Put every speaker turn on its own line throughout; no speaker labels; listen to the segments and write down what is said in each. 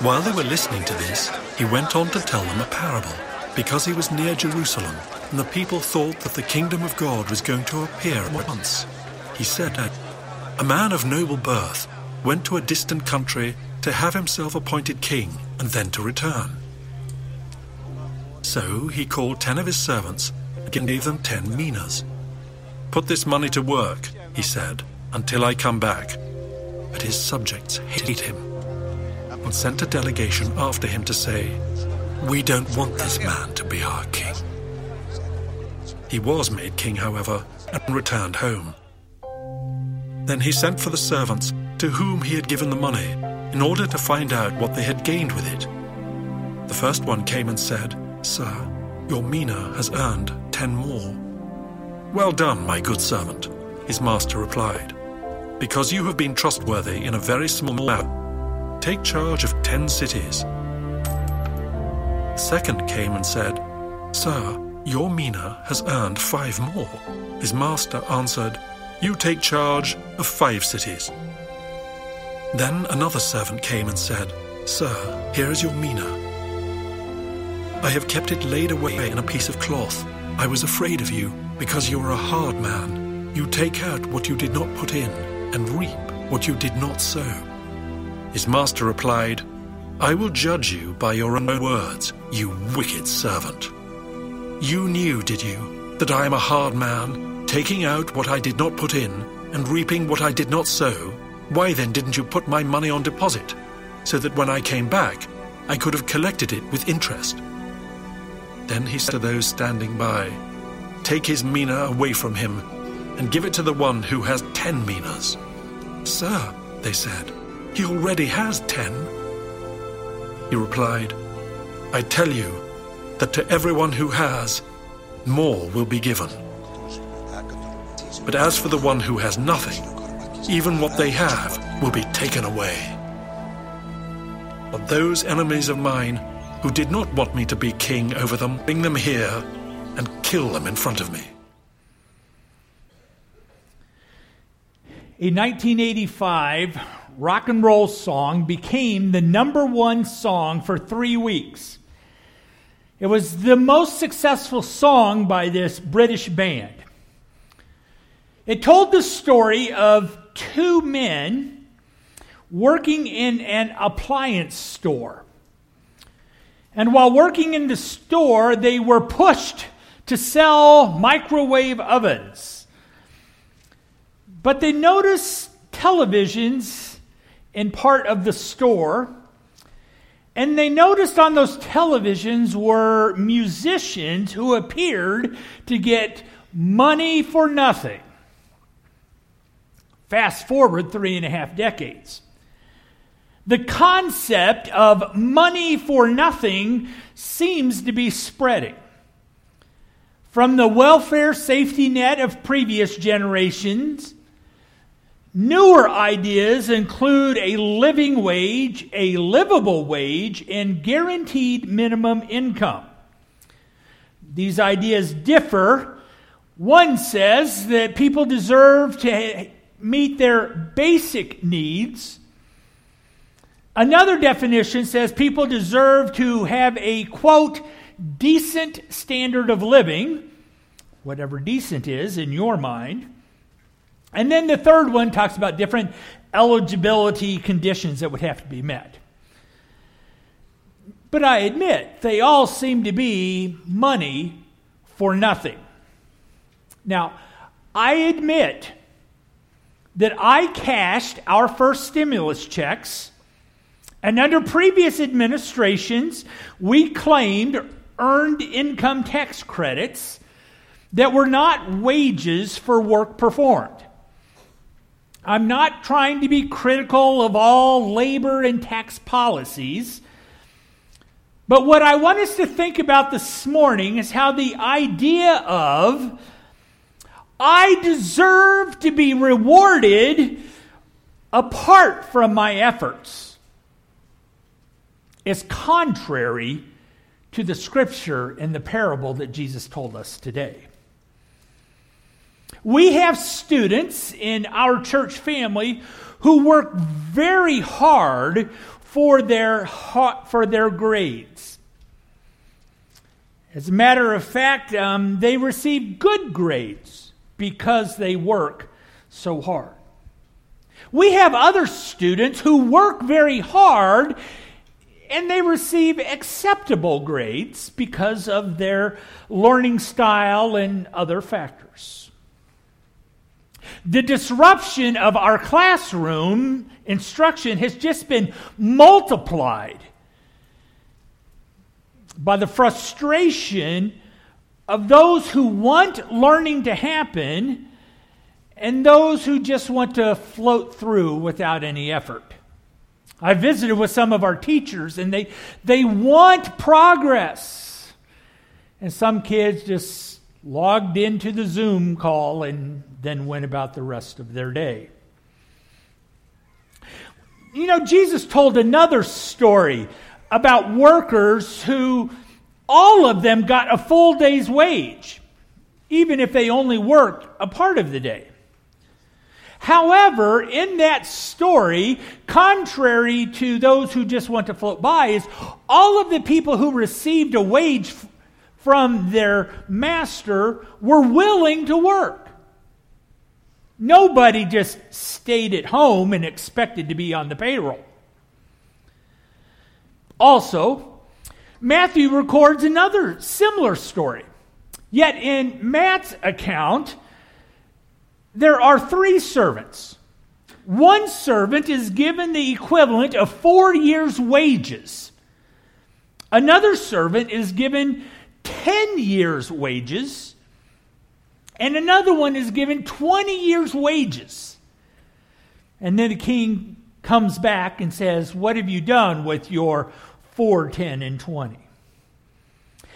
While they were listening to this, he went on to tell them a parable, because he was near Jerusalem, and the people thought that the kingdom of God was going to appear at once. He said, that A man of noble birth went to a distant country to have himself appointed king and then to return. So he called ten of his servants and gave them ten minas. Put this money to work, he said, until I come back. But his subjects hated him and sent a delegation after him to say, We don't want this man to be our king. He was made king, however, and returned home. Then he sent for the servants to whom he had given the money in order to find out what they had gained with it. The first one came and said, Sir, your mina has earned ten more. Well done, my good servant, his master replied. Because you have been trustworthy in a very small matter, take charge of ten cities. Second came and said, Sir, your mina has earned five more. His master answered, You take charge of five cities. Then another servant came and said, Sir, here is your mina. I have kept it laid away in a piece of cloth. I was afraid of you, because you are a hard man. You take out what you did not put in, and reap what you did not sow. His master replied, I will judge you by your own words, you wicked servant. You knew, did you, that I am a hard man, taking out what I did not put in, and reaping what I did not sow? Why then didn't you put my money on deposit, so that when I came back, I could have collected it with interest? Then he said to those standing by, Take his mina away from him, and give it to the one who has ten minas. Sir, they said, he already has ten. He replied, I tell you that to everyone who has, more will be given. But as for the one who has nothing, even what they have will be taken away. But those enemies of mine who did not want me to be king over them, bring them here and kill them in front of me.
In 1985 rock and roll song became the number one song for three weeks. It was the most successful song by this British band. It told the story of two men working in an appliance store. And while working in the store, they were pushed to sell microwave ovens. But they noticed televisions in part of the store. And they noticed on those televisions were musicians who appeared to get money for nothing. Fast forward three and a half decades. The concept of money for nothing seems to be spreading. From the welfare safety net of previous generations, newer ideas include a living wage, a livable wage, and guaranteed minimum income. These ideas differ. One says that people deserve to meet their basic needs. Another definition says people deserve to have a quote, decent standard of living, whatever decent is in your mind. And then the third one talks about different eligibility conditions that would have to be met. But I admit, they all seem to be money for nothing. Now, I admit that I cashed our first stimulus checks, and under previous administrations, we claimed earned income tax credits that were not wages for work performed. I'm not trying to be critical of all labor and tax policies. But what I want us to think about this morning is how the idea of I deserve to be rewarded apart from my efforts. Is contrary to the scripture and the parable that Jesus told us today. We have students in our church family who work very hard for their, for their grades. As a matter of fact, um, they receive good grades because they work so hard. We have other students who work very hard and they receive acceptable grades because of their learning style and other factors. The disruption of our classroom instruction has just been multiplied by the frustration of those who want learning to happen and those who just want to float through without any effort. I visited with some of our teachers, and they, they want progress. And some kids just logged into the Zoom call and then went about the rest of their day. You know, Jesus told another story about workers who all of them got a full day's wage, even if they only worked a part of the day. However, in that story, contrary to those who just want to float by, is all of the people who received a wage from their master were willing to work. Nobody just stayed at home and expected to be on the payroll. Also, Matthew records another similar story. Yet in Matt's account, there are three servants. One servant is given the equivalent of four years' wages. Another servant is given 10 years' wages. And another one is given 20 years' wages. And then the king comes back and says, What have you done with your 4, 10, and 20?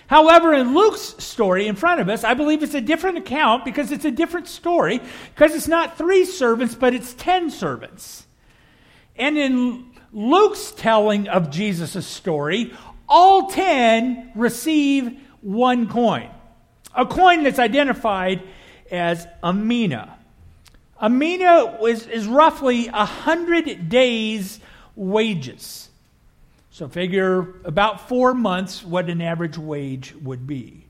However, in Luke's story in front of us, I believe it's a different account because it's a different story, because it's not three servants, but it's ten servants. And in Luke's telling of Jesus' story, all ten receive one coin, a coin that's identified as a mina. A mina is, is roughly a hundred days' wages. So figure about four months what an average wage would be.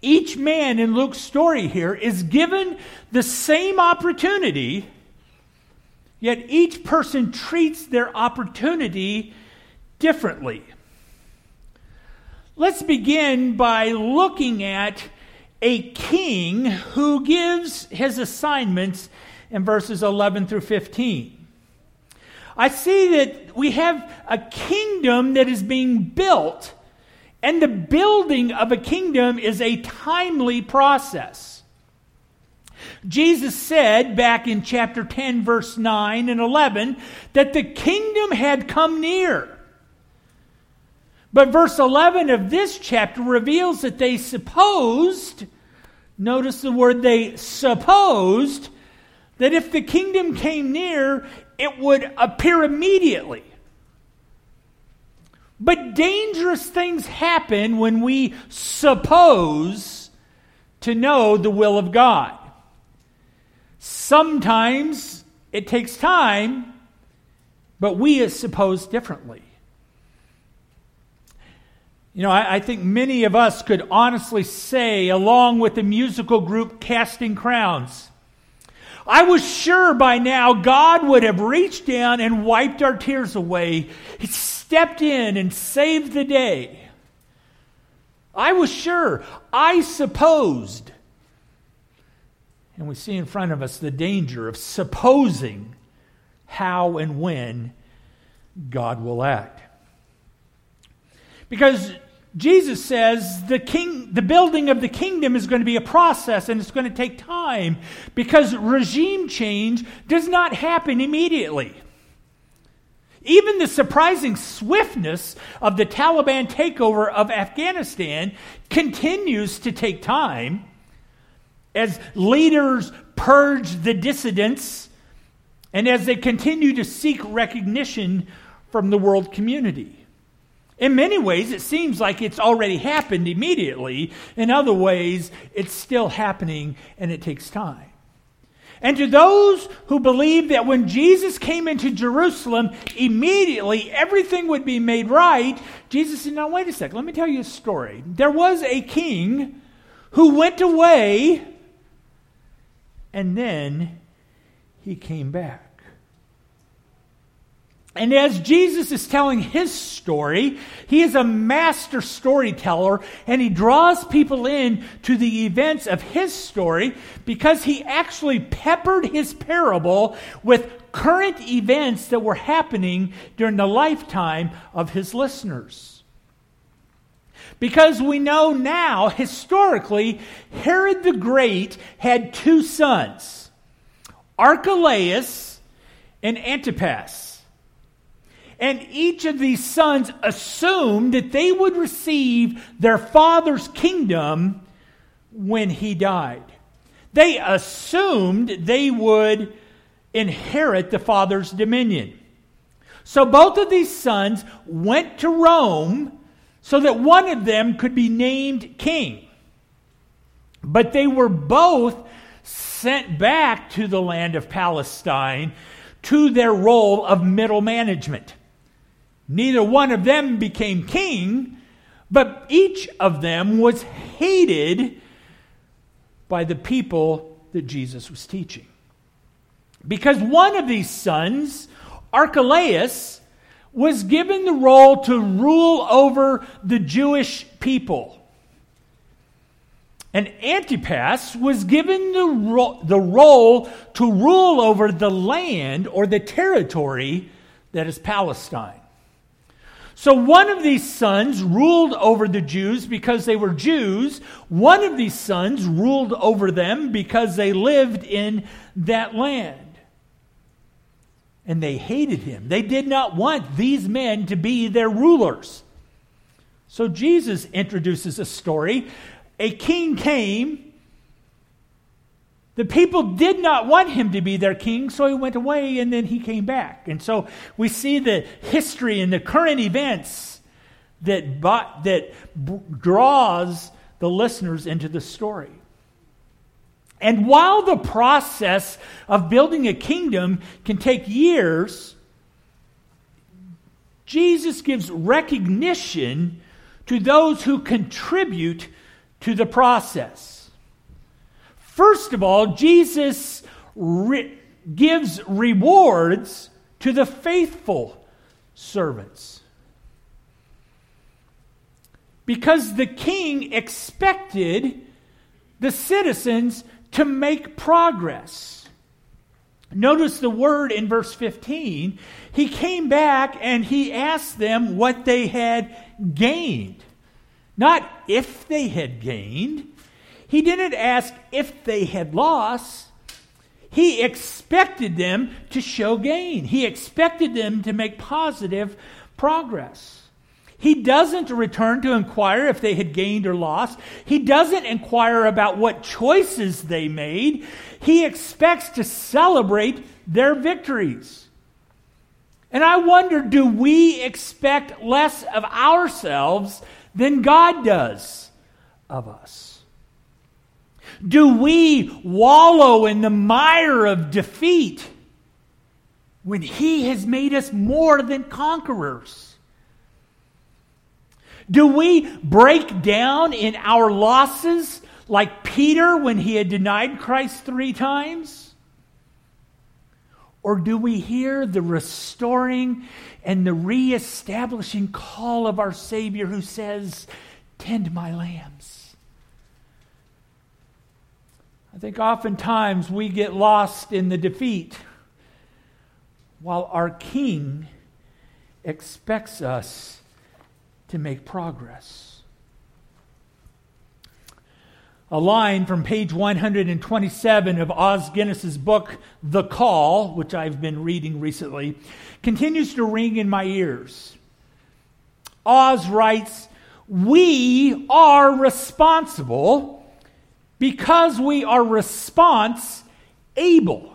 Each man in Luke's story here is given the same opportunity, yet each person treats their opportunity differently. Let's begin by looking at a king who gives his assignments in verses 11 through 15. I see that we have a kingdom that is being built, and the building of a kingdom is a timely process. Jesus said back in chapter 10, verse 9 and 11, that the kingdom had come near. But verse 11 of this chapter reveals that they supposed, notice the word they supposed, that if the kingdom came near, it would appear immediately. But dangerous things happen when we suppose to know the will of God. Sometimes it takes time, but we suppose differently. You know, I, I, think many of us could honestly say, along with the musical group Casting Crowns, I was sure by now God would have reached down and wiped our tears away. He stepped in and saved the day. I was sure. I supposed. And we see in front of us the danger of supposing how and when God will act. Because Jesus says the king the building of the kingdom is going to be a process and it's going to take time because regime change does not happen immediately. Even the surprising swiftness of the Taliban takeover of Afghanistan continues to take time as leaders purge the dissidents and as they continue to seek recognition from the world community. In many ways, it seems like it's already happened immediately. In other ways, it's still happening and it takes time. And to those who believe that when Jesus came into Jerusalem, immediately everything would be made right, Jesus said, Now, wait a second, let me tell you a story. There was a king who went away, and then he came back. And as Jesus is telling his story, he is a master storyteller and he draws people in to the events of his story because he actually peppered his parable with current events that were happening during the lifetime of his listeners. Because we know now, historically, Herod the Great had two sons, Archelaus and Antipas. And each of these sons assumed that they would receive their father's kingdom when he died. They assumed they would inherit the father's dominion. So both of these sons went to Rome so that one of them could be named king. But they were both sent back to the land of Palestine to their role of middle management. Neither one of them became king, but each of them was hated by the people that Jesus was teaching. Because one of these sons, Archelaus, was given the role to rule over the Jewish people. And Antipas was given the, ro- the role to rule over the land or the territory that is Palestine. So one of these sons ruled over the Jews because they were Jews. One of these sons ruled over them because they lived in that land. And they hated him. They did not want these men to be their rulers. So Jesus introduces a story. A king came the people did not want him to be their king, so he went away and then he came back. And so we see the history and the current events that, that draws the listeners into the story. And while the process of building a kingdom can take years, Jesus gives recognition to those who contribute to the process. First of all, Jesus re- gives rewards to the faithful servants. Because the king expected the citizens to make progress. Notice the word in verse 15. He came back and he asked them what they had gained. Not if they had gained, he didn't ask if they had lost. He expected them to show gain. He expected them to make positive progress. He doesn't return to inquire if they had gained or lost. He doesn't inquire about what choices they made. He expects to celebrate their victories. And I wonder do we expect less of ourselves than God does of us? Do we wallow in the mire of defeat when He has made us more than conquerors? Do we break down in our losses like Peter when he had denied Christ three times? Or do we hear the restoring and the reestablishing call of our Savior who says, Tend my lambs? I think oftentimes we get lost in the defeat while our King expects us to make progress. A line from page 127 of Os Guinness's book, The Call, which I've been reading recently, continues to ring in my ears. Os writes, We are responsible because we are response able.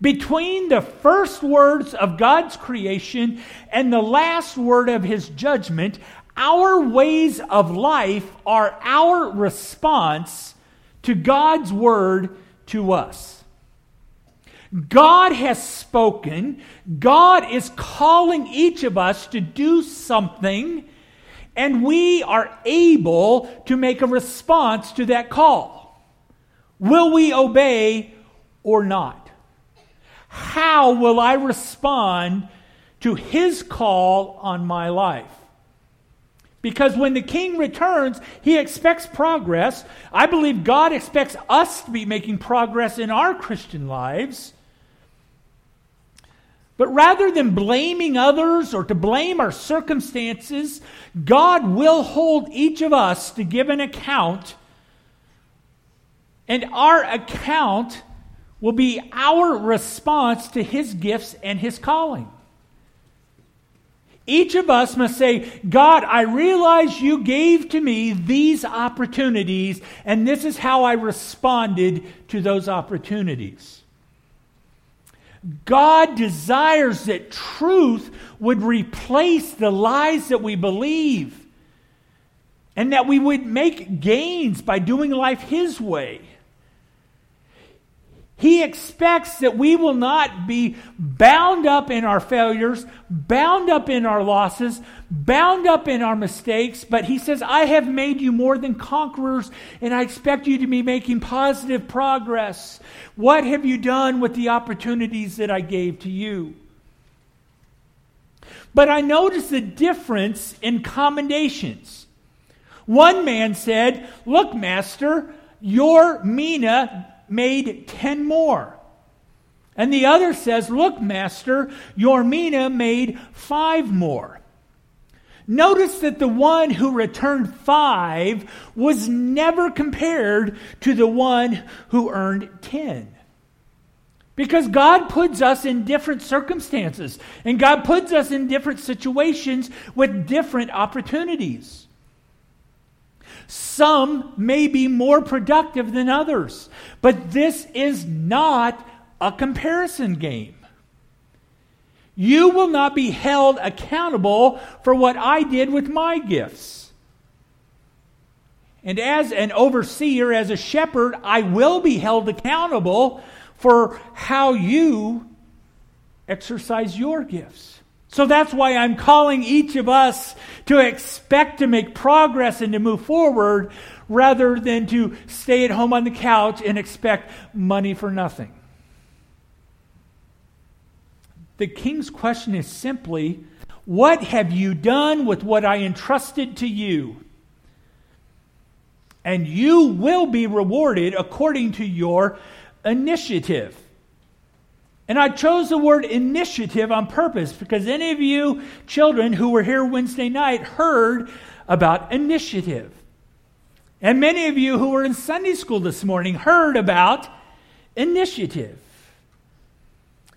Between the first words of God's creation and the last word of his judgment, our ways of life are our response to God's word to us. God has spoken. God is calling each of us to do something, and we are able to make a response to that call. Will we obey or not? How will I respond to his call on my life? Because when the king returns, he expects progress. I believe God expects us to be making progress in our Christian lives. But rather than blaming others or to blame our circumstances, God will hold each of us to give an account. And our account will be our response to his gifts and his calling. Each of us must say, God, I realize you gave to me these opportunities, and this is how I responded to those opportunities. God desires that truth would replace the lies that we believe and that we would make gains by doing life His way. He expects that we will not be bound up in our failures, bound up in our losses, bound up in our mistakes, but He says, I have made you more than conquerors, and I expect you to be making positive progress. What have you done with the opportunities that I gave to you? But I noticed the difference in commendations. One man said, Look, Master, your mina made 10 more. And the other says, Look, master, your mina made five more. Notice that the one who returned five was never compared to the one who earned 10. Because God puts us in different circumstances, and God puts us in different situations with different opportunities. Some may be more productive than others, but this is not a comparison game. You will not be held accountable for what I did with my gifts. And as an overseer, as a shepherd, I will be held accountable for how you exercise your gifts. So that's why I'm calling each of us to expect to make progress and to move forward rather than to stay at home on the couch and expect money for nothing. The king's question is simply What have you done with what I entrusted to you? And you will be rewarded according to your initiative. And I chose the word initiative on purpose because any of you children who were here Wednesday night heard about initiative. And many of you who were in Sunday school this morning heard about initiative.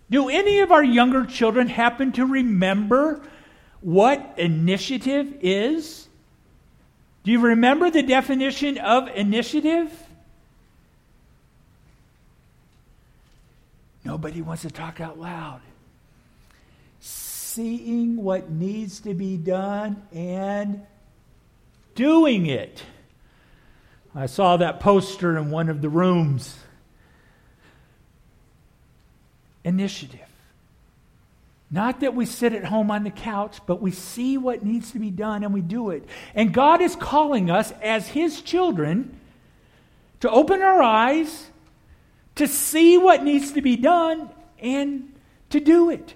Do any of our younger children happen to remember what initiative is? Do you remember the definition of initiative? Nobody wants to talk out loud. Seeing what needs to be done and doing it. I saw that poster in one of the rooms. Initiative. Not that we sit at home on the couch, but we see what needs to be done and we do it. And God is calling us as His children to open our eyes to see what needs to be done and to do it.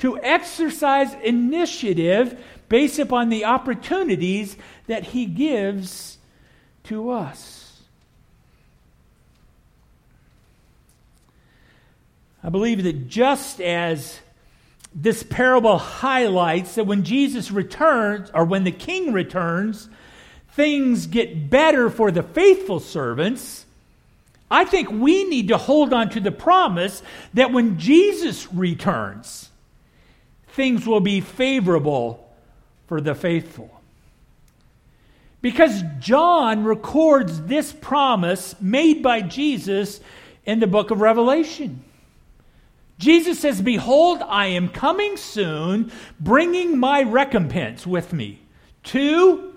To exercise initiative based upon the opportunities that He gives to us. I believe that just as this parable highlights that when Jesus returns, or when the king returns, things get better for the faithful servants I think we need to hold on to the promise that when Jesus returns, things will be favorable for the faithful. Because John records this promise made by Jesus in the book of Revelation. Jesus says, Behold, I am coming soon, bringing my recompense with me to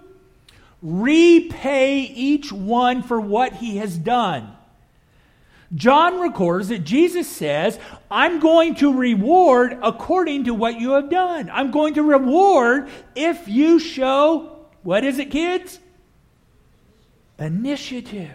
repay each one for what he has done. John records that Jesus says, I'm going to reward according to what you have done. I'm going to reward if you show, what is it, kids? Initiative.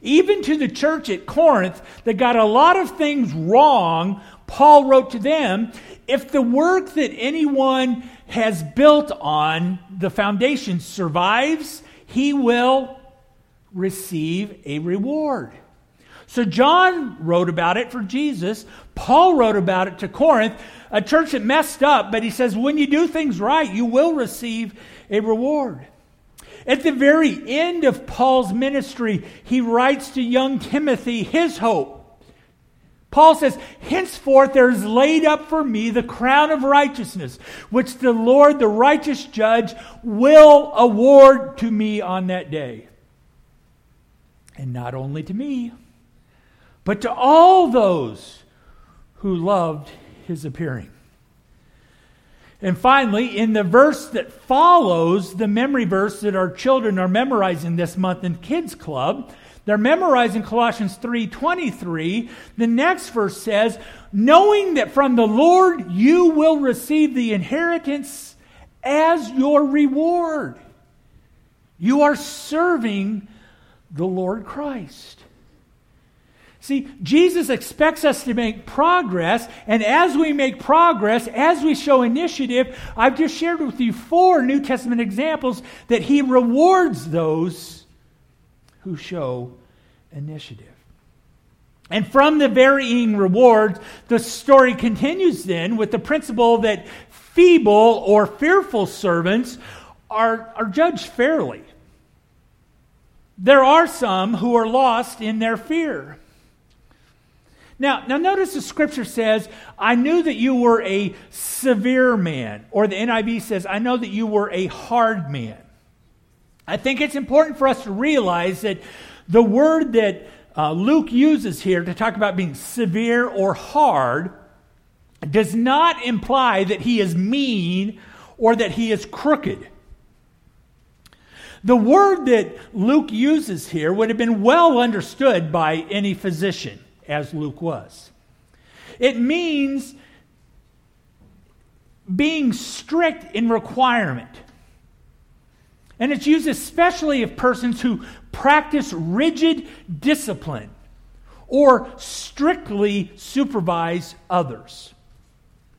Even to the church at Corinth that got a lot of things wrong, Paul wrote to them if the work that anyone has built on the foundation survives, he will receive a reward. So John wrote about it for Jesus. Paul wrote about it to Corinth, a church that messed up, but he says, when you do things right, you will receive a reward. At the very end of Paul's ministry, he writes to young Timothy his hope. Paul says, Henceforth there is laid up for me the crown of righteousness, which the Lord, the righteous judge, will award to me on that day. And not only to me, but to all those who loved his appearing. And finally, in the verse that follows the memory verse that our children are memorizing this month in Kids Club, they're memorizing Colossians 3:23. The next verse says, "Knowing that from the Lord you will receive the inheritance as your reward." You are serving the Lord Christ. See, Jesus expects us to make progress, and as we make progress, as we show initiative, I've just shared with you four New Testament examples that He rewards those who show initiative. And from the varying rewards, the story continues then with the principle that feeble or fearful servants are, are judged fairly. There are some who are lost in their fear. Now, now notice the scripture says, I knew that you were a severe man. Or the NIV says, I know that you were a hard man. I think it's important for us to realize that the word that uh, Luke uses here to talk about being severe or hard does not imply that he is mean or that he is crooked. The word that Luke uses here would have been well understood by any physician as Luke was. It means being strict in requirement. And it's used especially of persons who practice rigid discipline or strictly supervise others.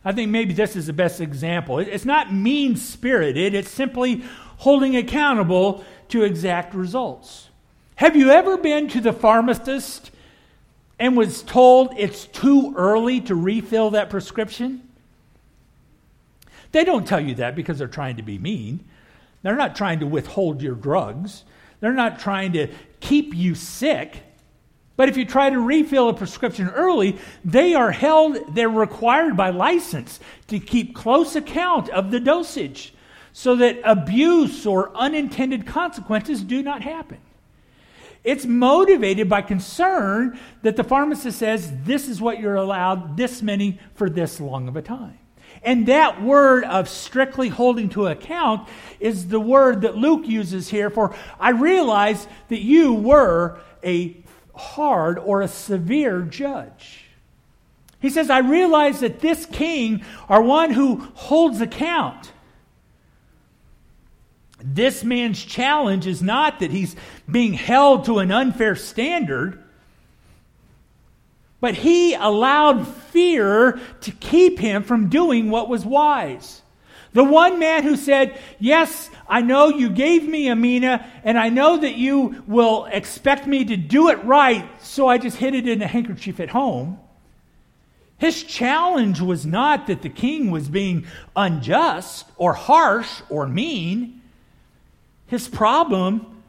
I think maybe this is the best example. It's not mean spirited, it's simply holding accountable to exact results. Have you ever been to the pharmacist and was told it's too early to refill that prescription? They don't tell you that because they're trying to be mean. They're not trying to withhold your drugs. They're not trying to keep you sick. But if you try to refill a prescription early, they are held, they're required by license to keep close account of the dosage so that abuse or unintended consequences do not happen. It's motivated by concern that the pharmacist says, this is what you're allowed, this many for this long of a time. And that word of strictly holding to account is the word that Luke uses here for I realize that you were a hard or a severe judge. He says, I realize that this king are one who holds account. This man's challenge is not that he's being held to an unfair standard, but he allowed fear to keep him from doing what was wise. The one man who said, Yes, I know you gave me a mina, and I know that you will expect me to do it right, so I just hid it in a handkerchief at home. His challenge was not that the king was being unjust or harsh or mean. His problem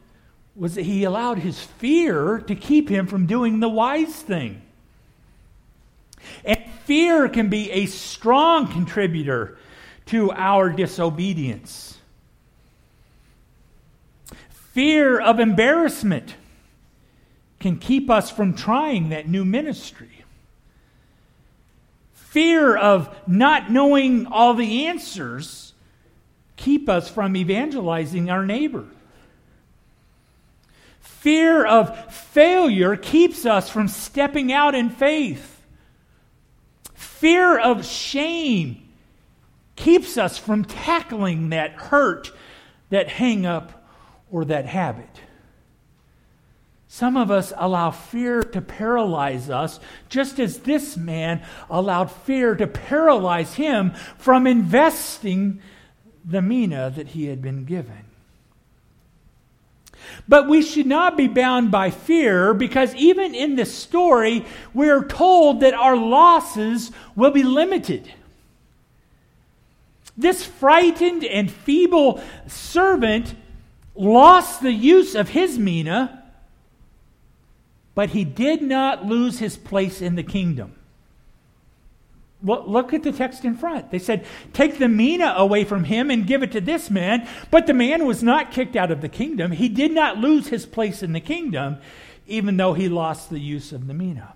was that he allowed his fear to keep him from doing the wise thing. And fear can be a strong contributor to our disobedience. Fear of embarrassment can keep us from trying that new ministry. Fear of not knowing all the answers keep us from evangelizing our neighbor. Fear of failure keeps us from stepping out in faith. Fear of shame keeps us from tackling that hurt, that hang up, or that habit. Some of us allow fear to paralyze us, just as this man allowed fear to paralyze him from investing the mina that he had been given. But we should not be bound by fear because even in this story, we are told that our losses will be limited. This frightened and feeble servant lost the use of his mina, but he did not lose his place in the kingdom. Look at the text in front. They said, Take the mina away from him and give it to this man. But the man was not kicked out of the kingdom. He did not lose his place in the kingdom, even though he lost the use of the mina.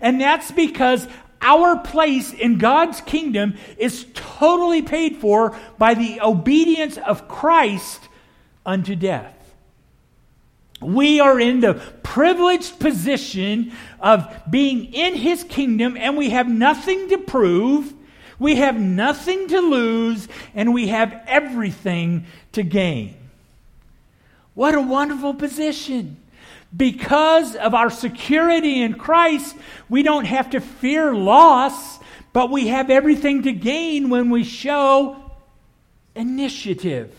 And that's because our place in God's kingdom is totally paid for by the obedience of Christ unto death. We are in the privileged position of being in his kingdom, and we have nothing to prove, we have nothing to lose, and we have everything to gain. What a wonderful position! Because of our security in Christ, we don't have to fear loss, but we have everything to gain when we show initiative.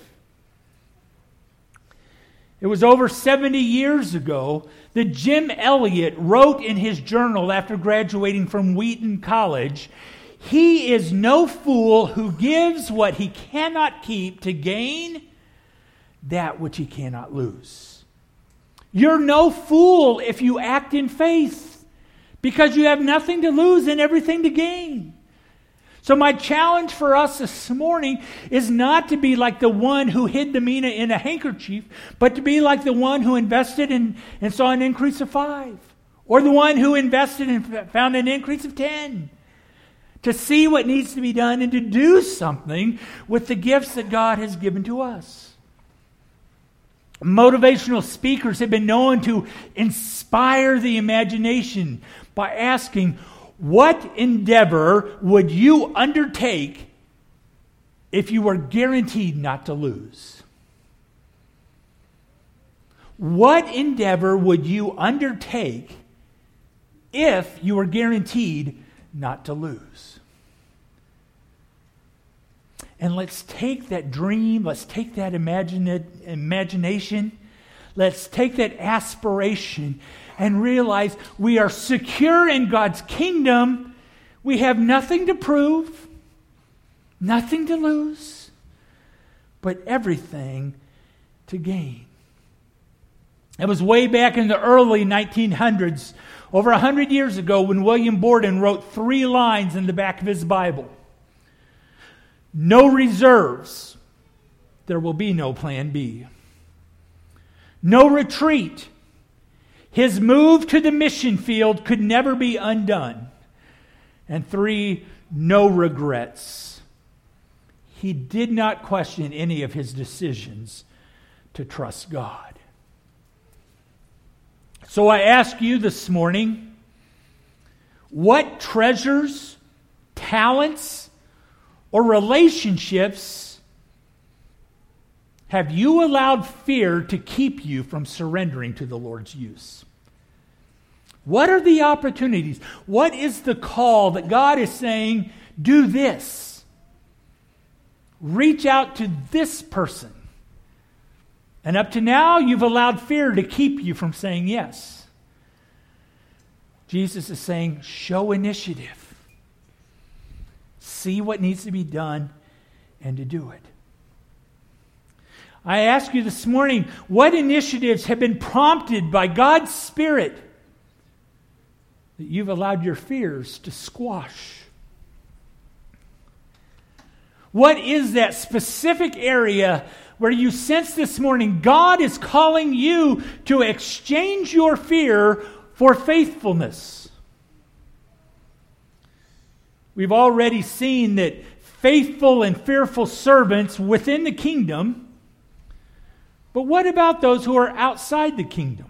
It was over 70 years ago that Jim Elliot wrote in his journal after graduating from Wheaton College He is no fool who gives what he cannot keep to gain that which he cannot lose. You're no fool if you act in faith because you have nothing to lose and everything to gain. So, my challenge for us this morning is not to be like the one who hid the mina in a handkerchief, but to be like the one who invested in, and saw an increase of five, or the one who invested and found an increase of ten. To see what needs to be done and to do something with the gifts that God has given to us. Motivational speakers have been known to inspire the imagination by asking, What endeavor would you undertake if you were guaranteed not to lose? What endeavor would you undertake if you were guaranteed not to lose? And let's take that dream, let's take that imagination, let's take that aspiration and realize we are secure in God's kingdom. We have nothing to prove, nothing to lose, but everything to gain. It was way back in the early 1900s, over 100 years ago, when William Borden wrote three lines in the back of his Bible no reserves, there will be no plan B. No retreat. His move to the mission field could never be undone. And three, no regrets. He did not question any of his decisions to trust God. So I ask you this morning what treasures, talents, or relationships have you allowed fear to keep you from surrendering to the Lord's use? What are the opportunities? What is the call that God is saying, do this? Reach out to this person. And up to now, you've allowed fear to keep you from saying yes. Jesus is saying, show initiative see what needs to be done, and to do it. I ask you this morning what initiatives have been prompted by God's Spirit that you've allowed your fears to squash? What is that specific area where you sense this morning God is calling you to exchange your fear for faithfulness? We've already seen that faithful and fearful servants within the kingdom But what about those who are outside the kingdom?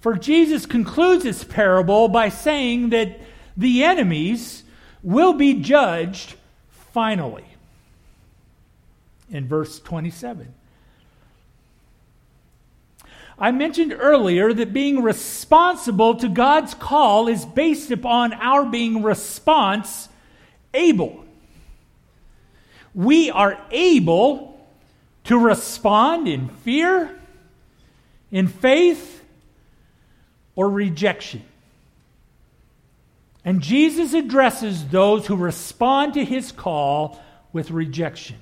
For Jesus concludes this parable by saying that the enemies will be judged finally. In verse 27. I mentioned earlier that being responsible to God's call is based upon our being response able. We are able to respond in fear, in faith, or rejection. And Jesus addresses those who respond to his call with rejection.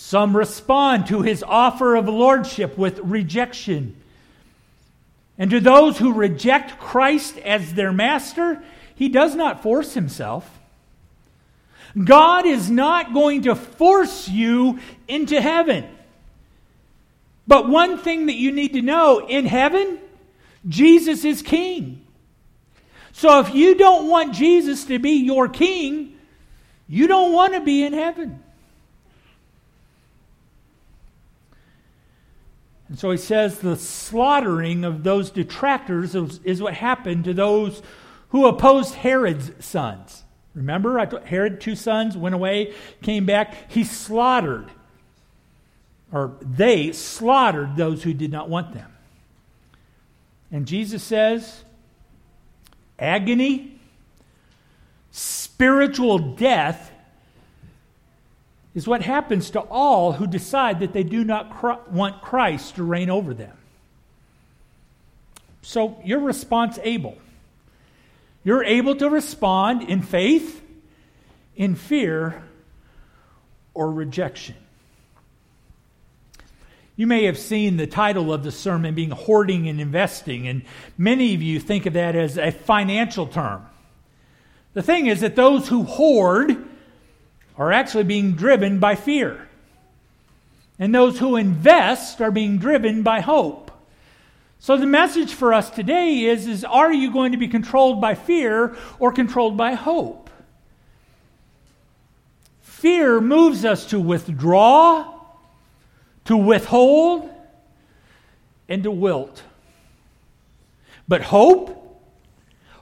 Some respond to his offer of lordship with rejection. And to those who reject Christ as their master, he does not force himself. God is not going to force you into heaven. But one thing that you need to know in heaven, Jesus is king. So if you don't want Jesus to be your king, you don't want to be in heaven. And so he says the slaughtering of those detractors is, what happened to those who opposed Herod's sons. Remember, Herod, two sons, went away, came back. He slaughtered, or they slaughtered those who did not want them. And Jesus says, agony, spiritual death is what happens to all who decide that they do not want Christ to reign over them. So your response able. You're able to respond in faith, in fear, or rejection. You may have seen the title of the sermon being Hoarding and Investing, and many of you think of that as a financial term. The thing is that those who hoard are actually being driven by fear, and those who invest are being driven by hope. So the message for us today is, is are you going to be controlled by fear or controlled by hope? Fear moves us to withdraw, to withhold, and to wilt. But hope,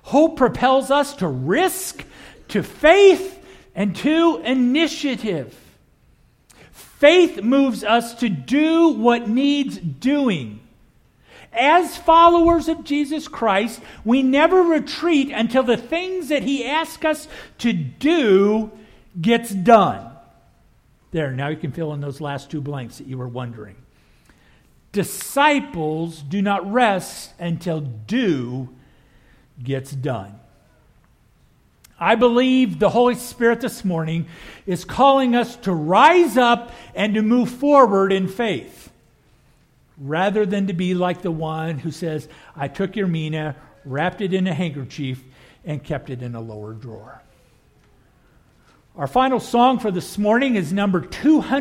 hope propels us to risk, to faith, and to, initiative. Faith moves us to do what needs doing as followers of Jesus Christ, we never retreat until the things that he asks us to do gets done. There, now you can fill in those last two blanks that you were wondering. Disciples do not rest until do gets done. I believe the Holy Spirit this morning is calling us to rise up and to move forward in faith rather than to be like the one who says, I took your mina, wrapped it in a handkerchief, and kept it in a lower drawer. Our final song for this morning is number 200.